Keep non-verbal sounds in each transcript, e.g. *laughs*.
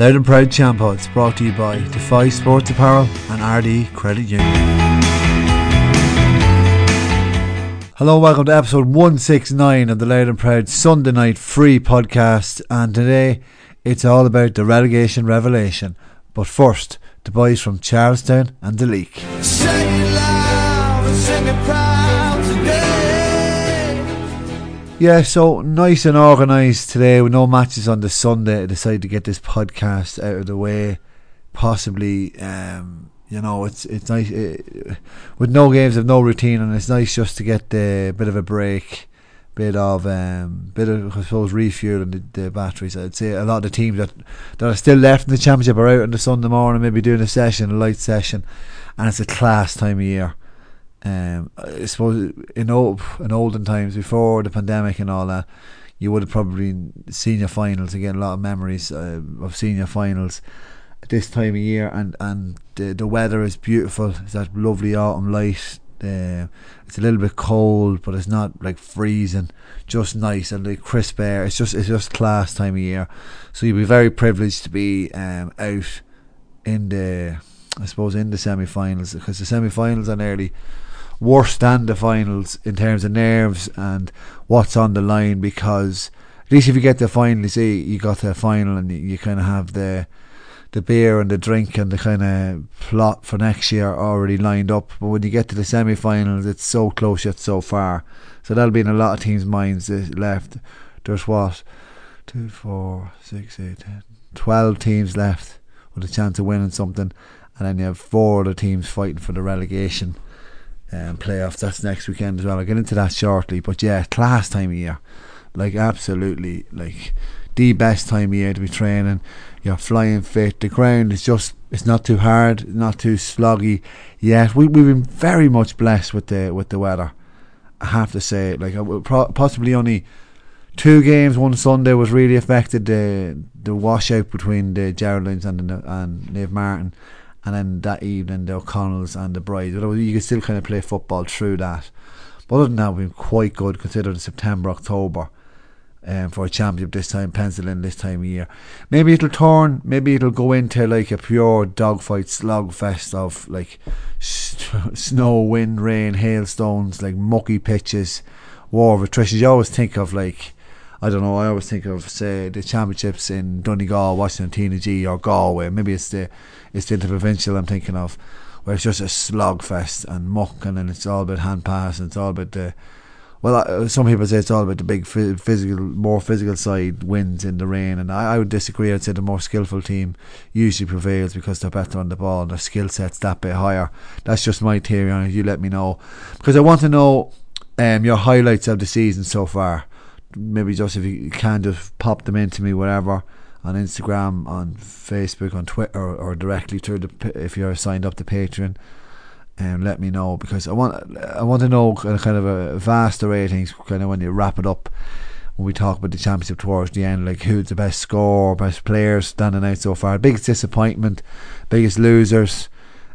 Loud and Proud Champo. It's brought to you by Defy Sports Apparel and Ardee Credit Union. Hello, and welcome to episode 169 of the Loud and Proud Sunday Night Free podcast. And today it's all about the relegation revelation. But first, the boys from Charlestown and the Leak. Yeah, so nice and organised today with no matches on the Sunday. I decided to get this podcast out of the way. Possibly, um, you know, it's it's nice it, with no games, of no routine, and it's nice just to get a bit of a break, bit of um, bit of I suppose refueling the, the batteries. I'd say a lot of the teams that that are still left in the championship are out on the Sunday morning, maybe doing a session, a light session, and it's a class time of year. Um, I suppose in old in olden times before the pandemic and all that, you would have probably senior finals again. A lot of memories uh, of senior finals this time of year, and and the the weather is beautiful. It's that lovely autumn light. Uh, it's a little bit cold, but it's not like freezing. Just nice and like crisp air. It's just it's just class time of year. So you'll be very privileged to be um, out in the I suppose in the semi-finals because the semi-finals are nearly worse than the finals in terms of nerves and what's on the line because at least if you get to the final, you see you got the final and you, you kind of have the the beer and the drink and the kind of plot for next year already lined up. But when you get to the semi-finals, it's so close yet so far. So that'll be in a lot of teams' minds left. There's what two, four, six, eight, ten, twelve teams left with a chance of winning something, and then you have four other teams fighting for the relegation um, playoffs. That's next weekend as well. I'll get into that shortly. But yeah, class time of year. Like, absolutely, like, the best time of year to be training. You're flying fit. The ground is just, it's not too hard, not too sloggy yet. We, we've been very much blessed with the with the weather. I have to say, like, possibly only two games. One Sunday was really affected. The the washout between the Geraldines and and Naomh Máirtín and then that evening the O'Connells and the Brides. You could still kind of play football through that. But other than that, we've been quite good considering September, October. Um, for a championship this time, pencil in this time of year. Maybe it'll turn, maybe it'll go into like a pure dogfight slugfest of like *laughs* snow, wind, rain, hailstones, like mucky pitches, war of attrition. You always think of like I don't know. I always think of say the championships in Donegal, Washington, G, or Galway. Maybe it's the it's the interprovincial I'm thinking of, where it's just a slogfest and muck, and then it's all about hand pass, and it's all about the. Well, uh, some people say it's all about the big physical, more physical side wins in the rain, and I, I would disagree. I'd say the more skillful team usually prevails because they're better on the ball and their skill set's that bit higher. That's just my theory on it. You let me know because I want to know um, your highlights of the season so far maybe just if you can just pop them into me whatever on Instagram, on Facebook, on Twitter, or, directly through the if you're signed up to Patreon, and um, let me know because I want I want to know kind of a vast array of things. Kind of when you wrap it up, when we talk about the championship towards the end, like who's the best score, best players standing out so far, biggest disappointment, biggest losers.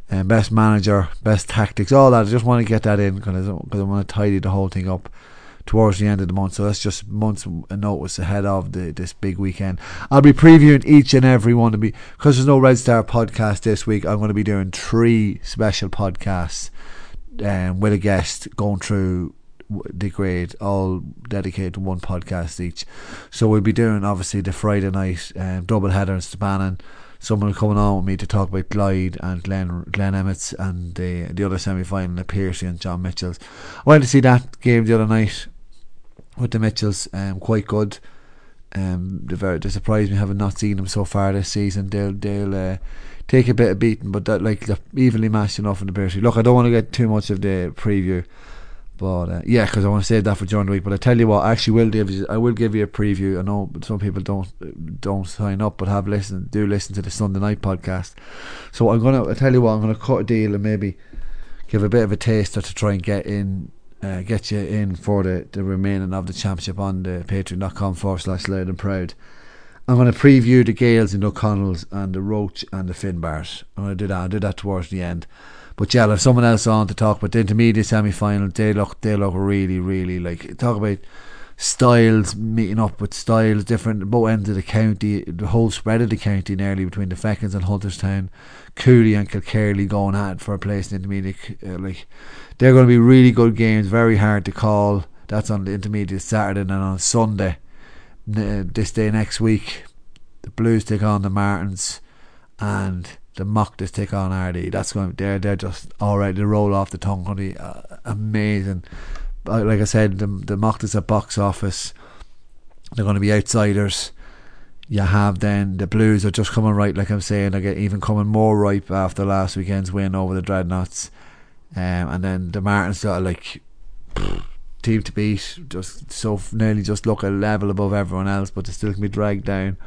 And um, best manager, best tactics, all that. I just want to get that in because I, I want to tidy the whole thing up towards the end of the month. So that's just months a notice ahead of the, this big weekend. I'll be previewing each and every one of be because there's no Red Star podcast this week. I'm going to be doing three special podcasts um, with a guest going through the grade, all dedicated to one podcast each. So we'll be doing obviously the Friday night um, double header in Spanning. Someone coming on with me to talk about Glyde and Glen Glen Emmets and the the other semi final, the Piercy and John Mitchell's. I went to see that game the other night with the Mitchells, um, quite good. Um, they very they surprised me having not seen them so far this season. They'll they'll uh, take a bit of beating, but that like they're evenly matched enough in the Bears. Look, I don't want to get too much of the preview, but uh, yeah, because I want to save that for during the week. But I tell you what, I actually will give you, I will give you a preview. I know some people don't don't sign up, but have listened do listen to the Sunday night podcast. So I'm gonna I tell you what, I'm gonna cut a deal and maybe give a bit of a taster to try and get in uh, get you in for the, the remaining of the championship on the patreon.com forward slash loud and proud. I'm going to preview the Gaels and O'Connells and the Roche and the Finbars. I'm going to do that. I'll do that towards the end. But yeah, I'll have someone else on to talk about the intermediate semi final. They look, they look really, really like talk about styles meeting up with styles, different both ends of the county, the whole spread of the county nearly between the Fechins and Hunterstown, Cooley and Kilkerley going at it for a place in intermediate. Uh, like they're going to be really good games, very hard to call. That's on the intermediate Saturday and on Sunday. This day next week, the Blues take on the Martins, and the Machtas take on Ardee. That's going. They're they're just all right. They roll off the tongue, honey. Uh, amazing like I said, the the Machtas at box office. They're going to be outsiders. You have then the Blues are just coming right, like I'm saying, they get even coming more ripe after last weekend's win over the Dreadnots, um, and then the Martins are like *sniffs* team to beat, just so nearly just look a level above everyone else, but they still can be dragged down.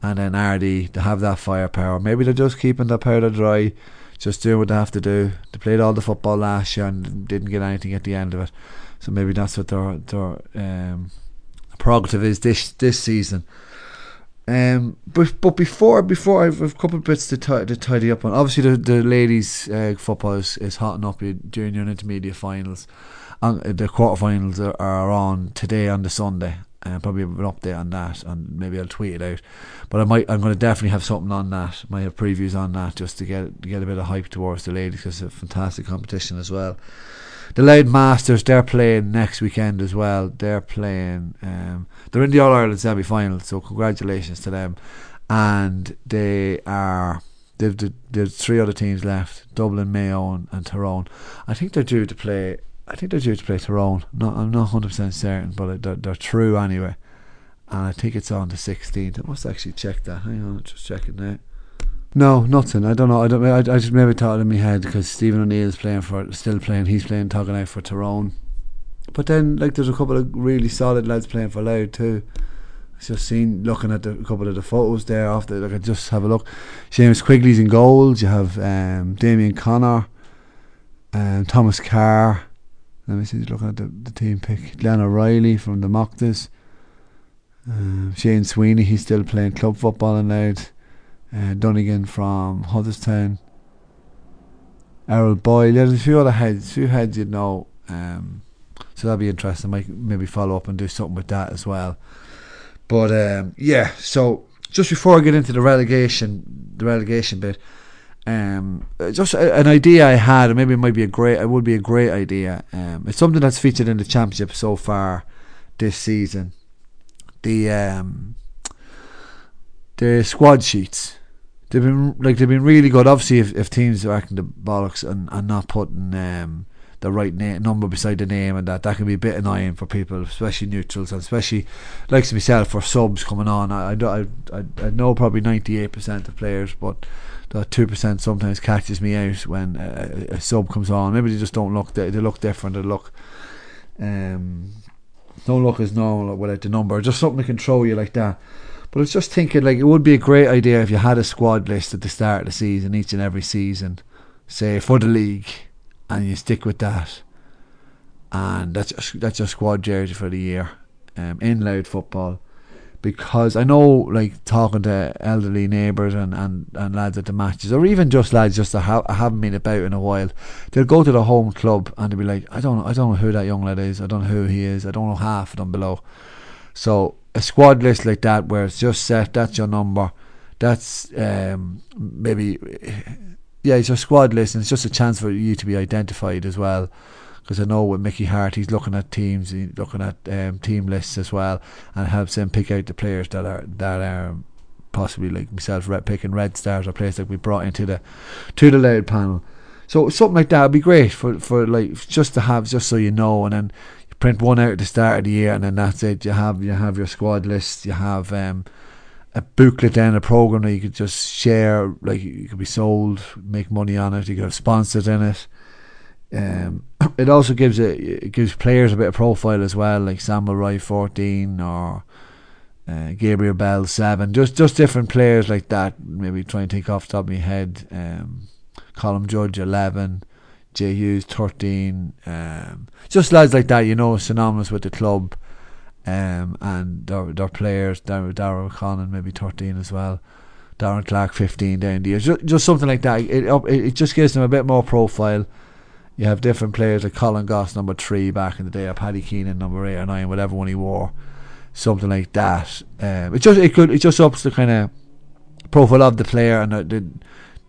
And then Ardee, to have that firepower. Maybe they're just keeping their powder dry just doing what they have to do. They played all the football last year and didn't get anything at the end of it. So maybe that's what their their um, prerogative is this this season. Um, but but before before I've, a couple of bits to, t- to tidy up on. Obviously, the the ladies' uh, football is, is hotting up during and intermediate finals. And the quarterfinals are, are on today on the Sunday, uh, probably have an update on that, and maybe I'll tweet it out. But I might, I'm going to definitely have something on that. Might have previews on that just to get to get a bit of hype towards the ladies because it's a fantastic competition as well. The Louth Masters, they're playing next weekend as well. They're playing, um, they're in the All Ireland semi final, so congratulations to them. And they are, they've, there's three other teams left Dublin, Mayo, and, and Tyrone. I think they're due to play I think they're due to play Tyrone. Not, I'm not 100% certain, but they're, they're through anyway. And I think it's on the 16th. I must actually check that. Hang on, just checking now. No, nothing. I don't know. I don't. I, I just maybe thought in my head because Stephen O'Neill is playing for, still playing. He's playing tugging out for Tyrone. But then, like, there's a couple of really solid lads playing for Louth too. I just seen looking at the, a couple of the photos there after. Like, I just have a look. Seamus Quigley's in goals. You have um, Damien Connor, um, Thomas Carr. Let me see, looking at the, the team pick. Glenn O'Reilly from the Machtas. Uh, Shane Sweeney, he's still playing club football Louth. Uh, Dunnigan from Huddersfield. Errol Boyle. There's a few other heads, few heads you'd know. Um, so that'd be interesting. Might maybe follow up and do something with that as well. But um, yeah, so just before I get into the relegation, the relegation bit, um, just a, an idea I had, and maybe it might be a great, it would be a great idea. Um, it's something that's featured in the championship so far this season. The um, the squad sheets, they've been like they've been really good. Obviously, if, if teams are acting the bollocks and, and not putting um, the right name, number beside the name, and that that can be a bit annoying for people, especially neutrals, and especially like myself for subs coming on. I I, I, I know probably ninety eight percent of players, but that two percent sometimes catches me out when a, a, sub comes on. Maybe they just don't look they, they look different. They look um don't look as normal without the number. Just something to control you like that. But I was just thinking like it would be a great idea if you had a squad list at the start of the season, each and every season, say for the league, and you stick with that. And that's that's your squad jersey for the year. Um, in Louth football because I know, like talking to elderly neighbours and, and, and lads at the matches, or even just lads just that ha- haven't been about in a while, they'll go to the home club and they'll be like, I don't know, I don't know who that young lad is, I don't know who he is, I don't know half of them below. So a squad list like that, where it's just set, that's your number, that's um, maybe, yeah, it's your squad list, and it's just a chance for you to be identified as well because I know with Mickey Harte he's looking at teams, he's looking at um, team lists as well, and helps him pick out the players that are that are possibly like myself picking red stars or players that we brought into the to the Louth panel. So something like that would be great for for like just to have just so you know, and then you print one out at the start of the year, and then that's it. You have you have your squad list, you have. Um, a booklet then a program that you could just share like you could be sold make money on it you could have sponsors in it um, *coughs* it also gives it, it gives players a bit of profile as well, like Samuel Roy fourteen or uh, Gabriel Bell seven, just just different players like that. Maybe try and take off the top of my head. Um, Colin Judge eleven, Jay Hughes thirteen, um, just lads like that. You know, synonymous with the club, um, and their, their players. Darren Darragh maybe thirteen as well. Darren Clark fifteen down the years, just, just something like that. It it just gives them a bit more profile you have different players like Colin Goss number three back in the day, or Paddy Keenan number eight or nine, whatever one he wore, something like that. Um, it just it could it just ups the kind of profile of the player, and they,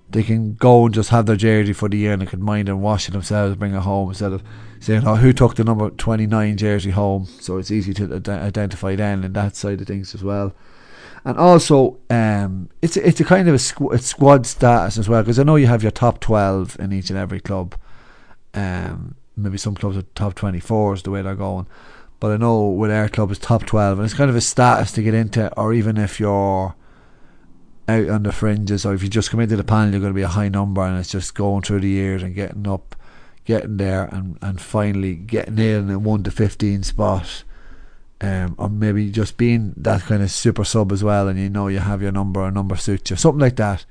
they can go and just have their jersey for the year, and they can mind and wash it themselves, bring it home instead of saying, "Oh, who took the number twenty nine jersey home?" So it's easy to identify then, and that side of things as well and also um, it's it's a kind of a, squ- a squad status as well because I know you have your top twelve in each and every club. Um, maybe some clubs are top twenty four is the way they're going, but I know with our club is top twelve, and it's kind of a status to get into, or even if you're out on the fringes, or if you just come into the panel, you're going to be a high number, and it's just going through the years and getting up, getting there, and and finally getting in a one to fifteen spot um, or maybe just being that kind of super sub as well, and you know you have your number, or number suits you, something like that.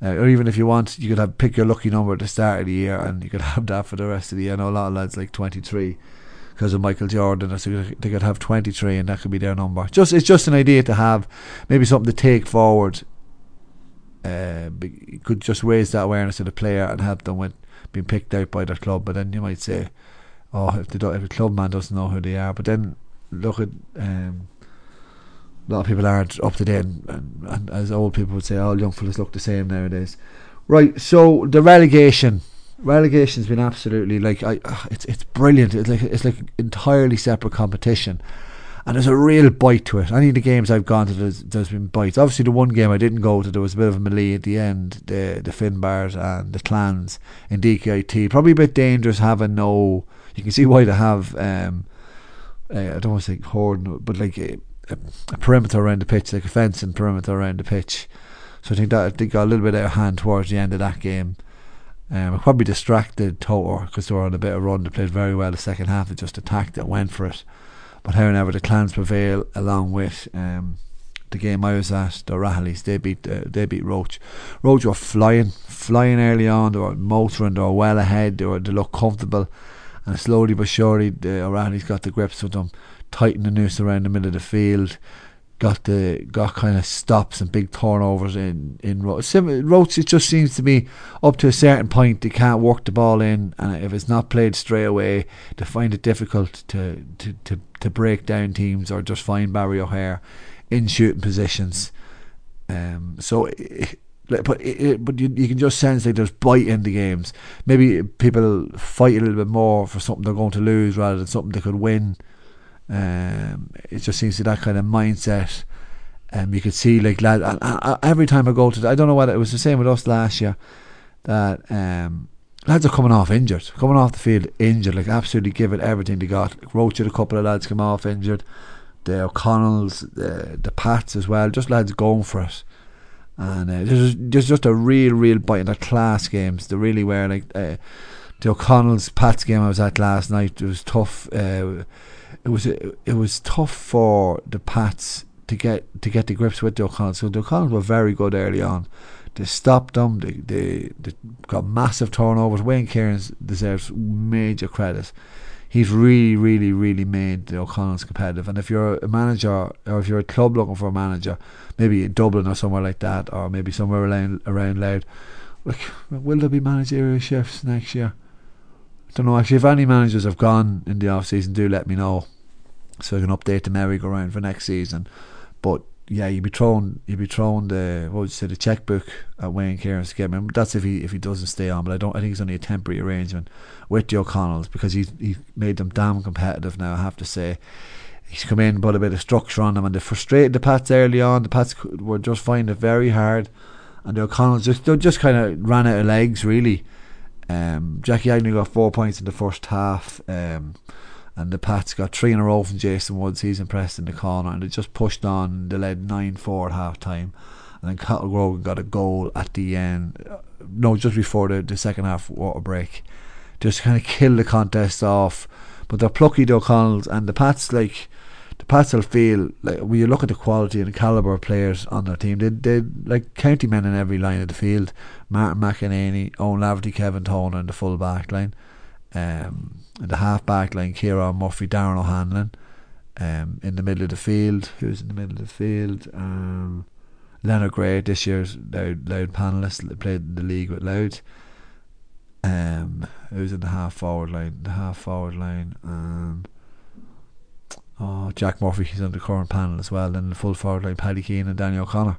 Uh, or even if you want, you could have pick your lucky number at the start of the year, and you could *laughs* have that for the rest of the year. I know a lot of lads like twenty three because of Michael Jordan, so they could have twenty three, and that could be their number. Just it's just an idea to have, maybe something to take forward. Uh, could just raise that awareness of the player and help them with being picked out by their club. But then you might say, oh, if the if the club man doesn't know who they are, but then look at um, a lot of people aren't up to date, and, and, and, as old people would say, all young fellas look the same nowadays. Right, so the relegation, relegation's been absolutely like I, it's it's brilliant. It's like it's like entirely separate competition, and there's a real bite to it. Any of the games I've gone to, there's, there's been bites. Obviously, the one game I didn't go to, there was a bit of a melee at the end. The the Finbars and the clans in DKIT, probably a bit dangerous having no. You can see why they have. Um, uh, I don't want to say horde, but like a, perimeter around the pitch, like a fence and perimeter around the pitch. So I think that they got a little bit out of hand towards the end of that game. Um, I probably distracted Totor because they were on a bit of run. They played very well the second half. They just attacked it, went for it. But however, the clans prevail along with um, the game I was at, the Rahaleys. They beat uh, they beat Roche. Roche were flying, flying early on. They were motoring. They were well ahead. They were they looked comfortable and slowly but surely the O'Reilly's got the grips with them, tightened the noose around the middle of the field, got the got kind of stops and big turnovers in in. Roche it just seems to be up to a certain point they can't work the ball in, and if it's not played straight away, they find it difficult to to to, to break down teams or just find Barry O'Hare in shooting positions. Um, so. It, but it, but you, you can just sense like there's bite in the games. Maybe people fight a little bit more for something they're going to lose rather than something they could win. Um, it just seems to that kind of mindset. Um, you could see like lad, and, and, every time I go to, the, I don't know whether it was the same with us last year, that um, lads are coming off injured, coming off the field injured, like absolutely give it everything they got. Roche had a couple of lads come off injured, the O'Connells, the the Pats as well, just lads going for it and uh, there's, there's just a real, real bite in the class games. They really were like uh, the O'Connell's Pats game I was at last night. It was tough. Uh, it was it was tough for the Pats to get to get the grips with the O'Connells. So the O'Connells were very good early on. They stopped them. They they, they got massive turnovers. Wayne Kierans deserves major credit he's really, really, really made the O'Connells competitive. And if you're a manager, or if you're a club looking for a manager, maybe in Dublin or somewhere like that, or maybe somewhere around around Louth, like, will there be managerial shifts next year? I don't know. Actually, if any managers have gone in the off season, do let me know, so I can update the merry-go-round for next season. But yeah, you'd be throwing you'd be throwing the what would you say the checkbook at Wayne Kierans to get him. That's if he if he doesn't stay on. But I don't. I think it's only a temporary arrangement with the O'Connells because he's he made them damn competitive now. I have to say. He's come in, put a bit of structure on them, and they frustrated the Pats early on. The Pats were just finding it very hard, and the O'Connells just they just kind of ran out of legs really. Um, Jackie Agnew got four points in the first half. Um, and the Pats got three in a row from Jason Woods. He's impressed in the corner, and they just pushed on. They led nine four at half time, and then Cathal Grogan got a goal at the end. Uh, no, just before the, the second half water break, just kind of kill the contest off. But they're plucky, the O'Connells, and the Pats like Pats will feel like when you look at the quality and the caliber of players on their team, they they like county men in every line of the field. Martin McEnany, Owen Laverty, Kevin Toner, in the full back line. Um, in the half back line, Kieran Murphy, Darren O'Hanlon. Um, in the middle of the field, who's in the middle of the field? Um, Leonard Gray, this year's Louth, Louth panelist, played in the league with Louth. Um, who's in the half forward line? The half forward line. Um, oh, Jack Murphy, he's on the current panel as well. and the full forward line, Paddy Keane and Danny O'Connor.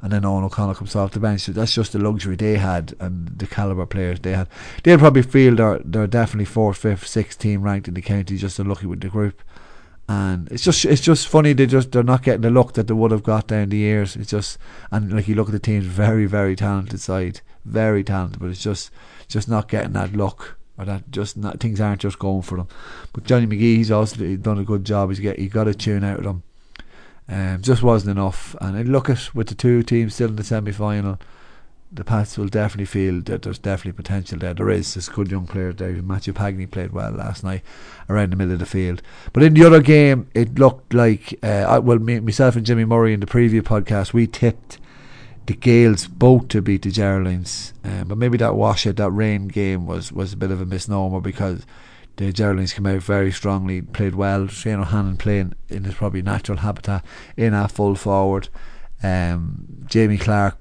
And then Owen O'Connor comes off the bench. So that's just the luxury they had and the calibre players they had. They'll probably feel they're, they're definitely fourth, fifth, sixth team ranked in the county, just unlucky with the group. And it's just it's just funny they just they're not getting the luck that they would have got down the years. It's just and like you look at the team's very very talented side, very talented, but it's just just not getting that look or that just not things aren't just going for them. But Johnny McGee, he's also done a good job. He's get he got a tune out of them. Um, just wasn't enough. And I look at with the two teams still in the semi final, the Pats will definitely feel that there's definitely potential there. There is. There's good young players there. Matthew Pagney played well last night around the middle of the field. But in the other game, it looked like, uh, I, well, me, myself and Jimmy Murray in the preview podcast, we tipped the Gales both to beat the Geraldines. Um, but maybe that washout, that rain game was, was a bit of a misnomer because the Geraldines came out very strongly, played well. Shane O'Hannon playing in his probably natural habitat in a full forward. Um, Jamie Clark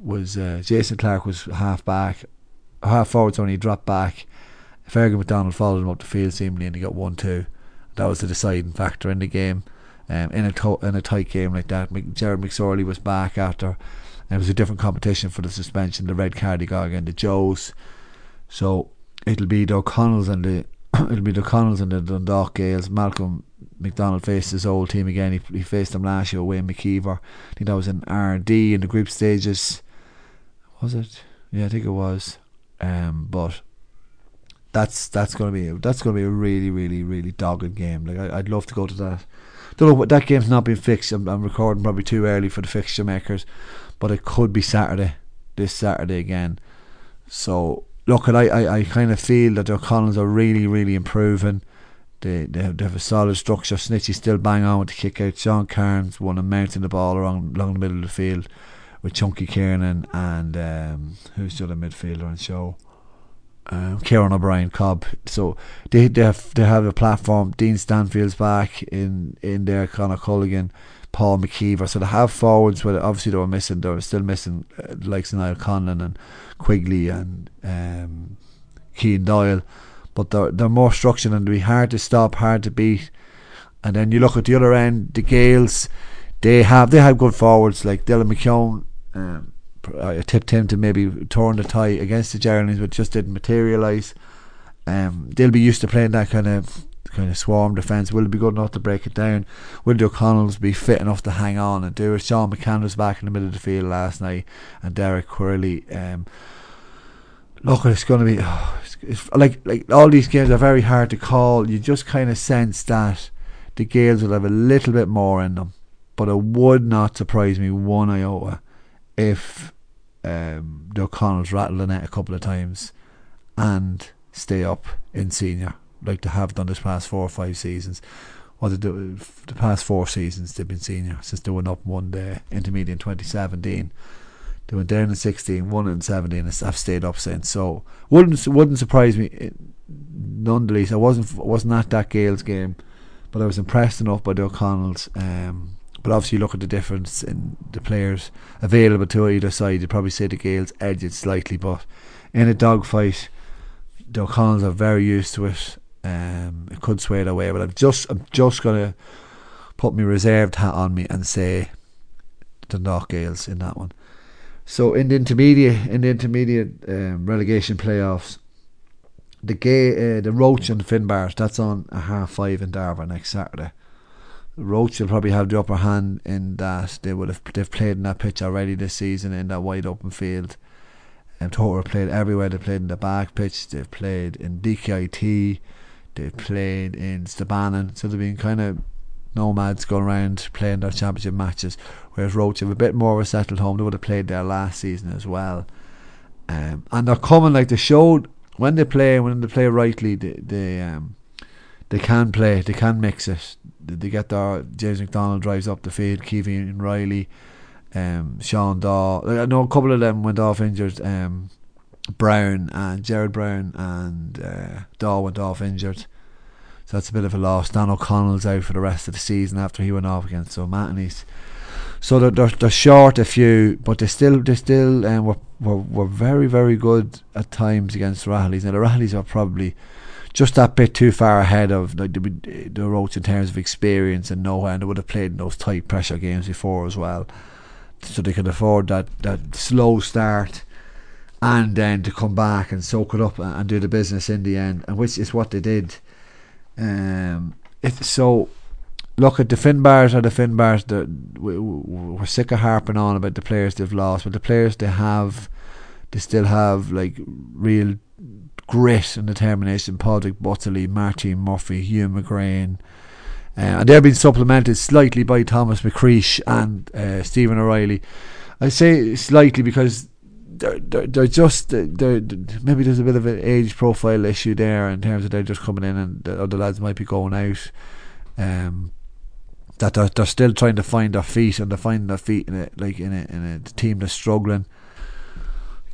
was uh, Jason Clark was half back, half forward, so he dropped back. Fergus McDonald followed him up the field seemingly, and he got one two. That was the deciding factor in the game. Um, in a to- in a tight game like that, Mc- Jared McSorley was back after. It was a different competition for the suspension. The red card he got against the Joes. So it'll be the O'Connells and the *coughs* it'll be the O'Connells and the Dundalk Gaels. Malcolm McDonald faced his old team again. He, he faced them last year. Wayne McKeever. I think that was in Ardee in the group stages. Was it? Yeah, I think it was. Um, but that's that's gonna be that's gonna be a really really really dogged game. Like I, would love to go to that. Don't know what that game's not been fixed. I'm, I'm recording probably too early for the fixture makers, but it could be Saturday, this Saturday again. So look, I, I, I kind of feel that the O'Connells are really, really improving. They, they, have, they have a solid structure. Snitchy still bang on with the kick out. Sean Carnes won a mounting the ball along, along the middle of the field with Chunky Kiernan and um, who's the other midfielder on show? Um, Kieran O'Brien Cobb. So they they have they have a platform. Dean Stanfield's back in in there. Conor Culligan, Paul McKeever. So they have forwards, but obviously they were missing. They were still missing uh, likes of Niall Conlon and Quigley and um, Keane Doyle. But they're they're more structured and be hard to stop, hard to beat. And then you look at the other end, the Gaels. They have they have good forwards like Dylan McKeown. Um, I tipped him to maybe turn the tie against the Geraldines, but just didn't materialise. Um, they'll be used to playing that kind of kind of swarm defence. Will it be good enough to break it down? Will the O'Connells be fit enough to hang on and do it? Sean McCann was back in the middle of the field last night, and Derek Quirley. Um, look, it's going to be oh, *sighs* it's, it's like like all these games are very hard to call. You just kind of sense that the Gaels will have a little bit more in them, but it would not surprise me one iota if um, the O'Connells rattle the net a couple of times and stay up in senior like they have done this past four or five seasons. They do the past four seasons they've been senior since they went up one day intermediate in 2017. They went down in 16, won in 17, and I've stayed up since. So wouldn't wouldn't surprise me. Eh, none the least, I wasn't wasn't at that Gaels game, but I was impressed enough by the O'Connells. Um, but obviously, look at the difference in the players available to either side. You'd probably say the Gaels edge it slightly, but in a dogfight, the O'Connells are very used to it. Um, it could sway their way, but I'm just I'm just gonna put my reserved hat on me and say the Knock Gaels in that one. So in the intermediate in the intermediate um, relegation playoffs, the gay uh, the Roche and Finbars that's on a half five in Darver next Saturday. Roche will probably have the upper hand in that they would have they've played in that pitch already this season in that wide open field. And um, have played everywhere. They played in the back pitch. They've played in DKIT. They've played in Stabannon. So they've been kind of nomads going around playing their championship matches. Whereas Roche have a bit more of a settled home. They would have played there last season as well. Um, and they're coming like they showed when they play when they play rightly. They they um, they can play. They can mix it they get there. James McDonald drives up the field. Kevin Riley, um, Sean Daw. I know a couple of them went off injured. Um, Brown and Jared Brown and uh, Daw went off injured. So that's a bit of a loss. Dan O'Connell's out for the rest of the season after he went off against so. So they're, they're, they're short a few, but they still they still um, were, were were very very good at times against the Rahleys. Now the Rahleys are probably just that bit too far ahead of like, the, the Roche in terms of experience and know-how, and they would have played in those tight pressure games before as well, so they could afford that that slow start and then to come back and soak it up and do the business in the end, and which is what they did. Um, if so, look at the Finbars or the Finbars. The, we, we're sick of harping on about the players they've lost, but the players they have, they still have like real grit and determination. Padraig Butterley, Martin Murphy, Hugh McGrain. Uh, and they're being supplemented slightly by Thomas McCreesh and uh, Stephen O'Reilly. I say slightly because they're, they're, they're just they're, they're, maybe there's a bit of an age profile issue there in terms of they're just coming in and the other lads might be going out. Um, that they're, they're still trying to find their feet and they're finding their feet in it like in a in a team that's struggling.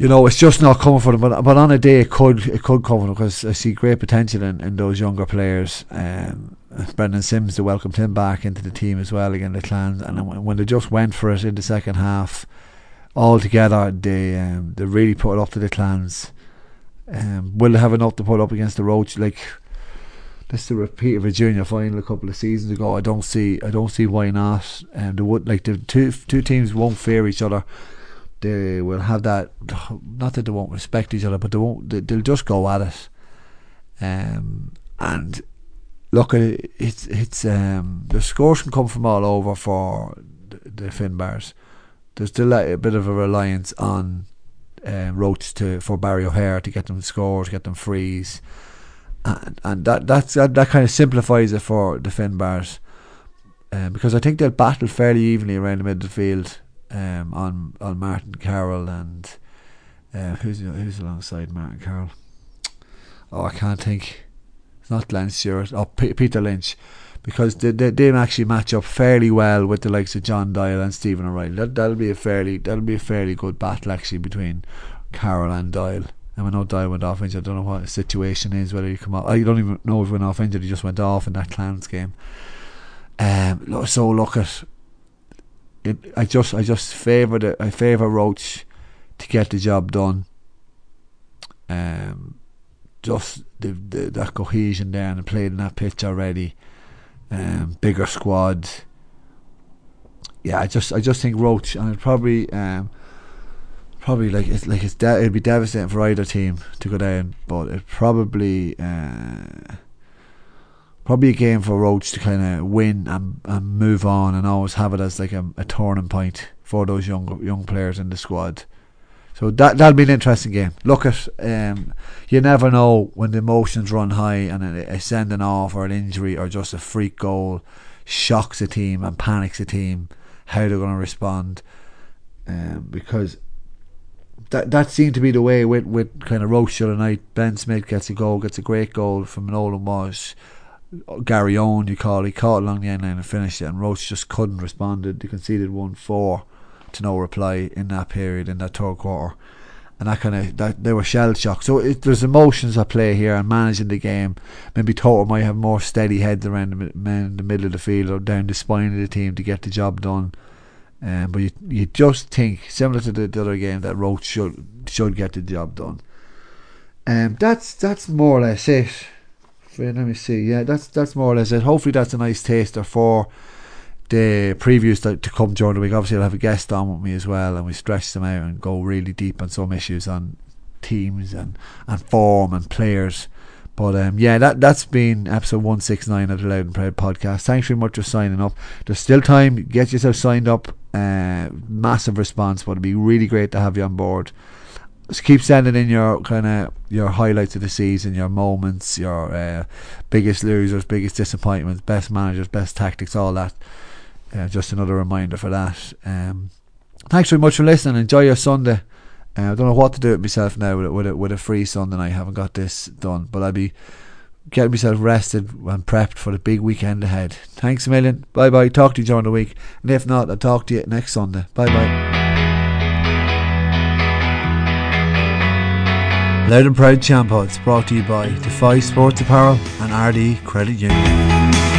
You know, it's just not coming for them. But but on a day it could it could come for them because I see great potential in, in those younger players. Um, Brendan Sims they welcomed him back into the team as well again the clans and when they just went for it in the second half all together they um, they really put it up to the clans um, will they have enough to put up against the Roche like this is the repeat of a junior final a couple of seasons ago. I don't see I don't see why not. And um, would like the two two teams won't fear each other. They will have that. Not that they won't respect each other, but they won't. They, will just go at it. Um, and look, it's it's um, the scores can come from all over for the, the Finbars. There's still a, a bit of a reliance on Roche to for Barry O'Hare to get them scores, get them frees and, and that that's that, that kind of simplifies it for the Finbars, um, because I think they'll battle fairly evenly around the middle of the field um, on on Martin Carroll and uh, who's who's alongside Martin Carroll. Oh, I can't think. It's not Lance Stewart. Oh, P- Peter Lynch, because they, they they actually match up fairly well with the likes of John Doyle and Stephen O'Reilly. That that'll be a fairly that'll be a fairly good battle actually between Carroll and Doyle. And I know Doyle went off injured. I don't know what the situation is, whether he come off. I don't even know if he went off injured. He just went off in that Clans game. Um, so look at it. I just, I just favour the, I favour Roche to get the job done. Um, just the, the that cohesion there and playing in that pitch already. Um, bigger squad. Yeah, I just, I just think Roche and it probably um probably like it's like it's de- it'd be devastating for either team to go down, but it probably uh, probably a game for Roche to kind of win and, and move on and always have it as like a, a turning point for those young young players in the squad. So that that'll be an interesting game. Look at um, you never know when the emotions run high and a, a sending off or an injury or just a freak goal shocks a team and panics a team how they're going to respond. Um, because that that seemed to be the way with, with kind of Roche the night. Ben Smith gets a goal, gets a great goal from Nolan Walsh. Gary Owen, you call, he caught along the end line and finished it, and Roche just couldn't respond. They conceded 1 4 to no reply in that period, in that third quarter. And that kind of, that they were shell shocked. So it, there's emotions at play here and managing the game. Maybe Total might have more steady heads around the men in the middle of the field or down the spine of the team to get the job done. Um, but you you just think similar to the, the other game that Roche should should get the job done. Um, that's that's more or less it. Let me see. Yeah, that's that's more or less it. Hopefully, that's a nice taster for the previews to, to come during the week. Obviously, I'll have a guest on with me as well, and we stretch them out and go really deep on some issues on teams and, and form and players. But um, yeah, that that's been episode one six nine of the Loud and Proud podcast. Thanks very much for signing up. There's still time. Get yourself signed up. Uh, massive response, but it'd be really great to have you on board. Just keep sending in your kind of your highlights of the season, your moments, your uh, biggest losers, biggest disappointments, best managers, best tactics, all that. Uh, just another reminder for that. Um, thanks very much for listening. Enjoy your Sunday. Uh, I don't know what to do with myself now with a, with a, with a free Sunday. I haven't got this done, but I'll be getting myself rested and prepped for the big weekend ahead. Thanks a million. Bye bye. Talk to you during the week. And if not, I'll talk to you next Sunday. Bye bye. Loud and Proud Champods brought to you by Defy Sports Apparel and Ardee Credit Union.